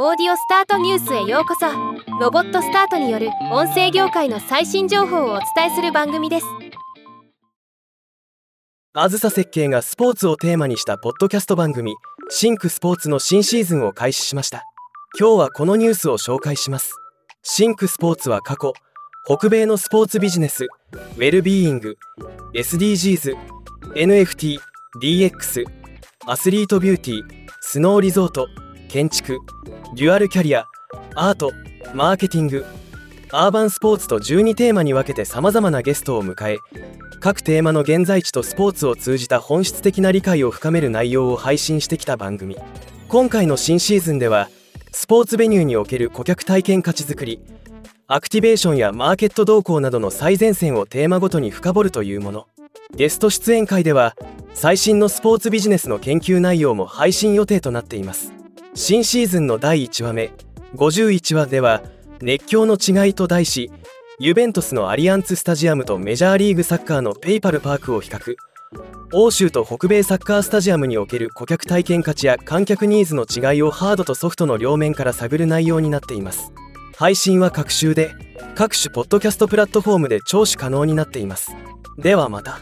オーディオスタートニュースへようこそ。ロボットスタートによる音声業界の最新情報をお伝えする番組です。あずさ設計がスポーツをテーマにしたポッドキャスト番組シンクスポーツの新シーズンを開始しました。今日はこのニュースを紹介します。シンクスポーツは過去北米のスポーツビジネスウェルビーイング SDGs NFT DX アスリートビューティースノーリゾート建築デュアルキャリアアートマーケティングアーバンスポーツと12テーマに分けてさまざまなゲストを迎え各テーマの現在地とスポーツを通じた本質的な理解を深める内容を配信してきた番組。今回の新シーズンではスポーツベニューにおける顧客体験価値づくりアクティベーションやマーケット動向などの最前線をテーマごとに深掘るというもの。ゲスト出演会では最新のスポーツビジネスの研究内容も配信予定となっています。新シーズンの第1話目51話では熱狂の違いと題しユベントスのアリアンツスタジアムとメジャーリーグサッカーのペイパルパークを比較。欧州と北米サッカースタジアムにおける顧客体験価値や観客ニーズの違いをハードとソフトの両面から探る内容になっています。配信は各週で各種ポッドキャストプラットフォームで聴取可能になっています。ではまた。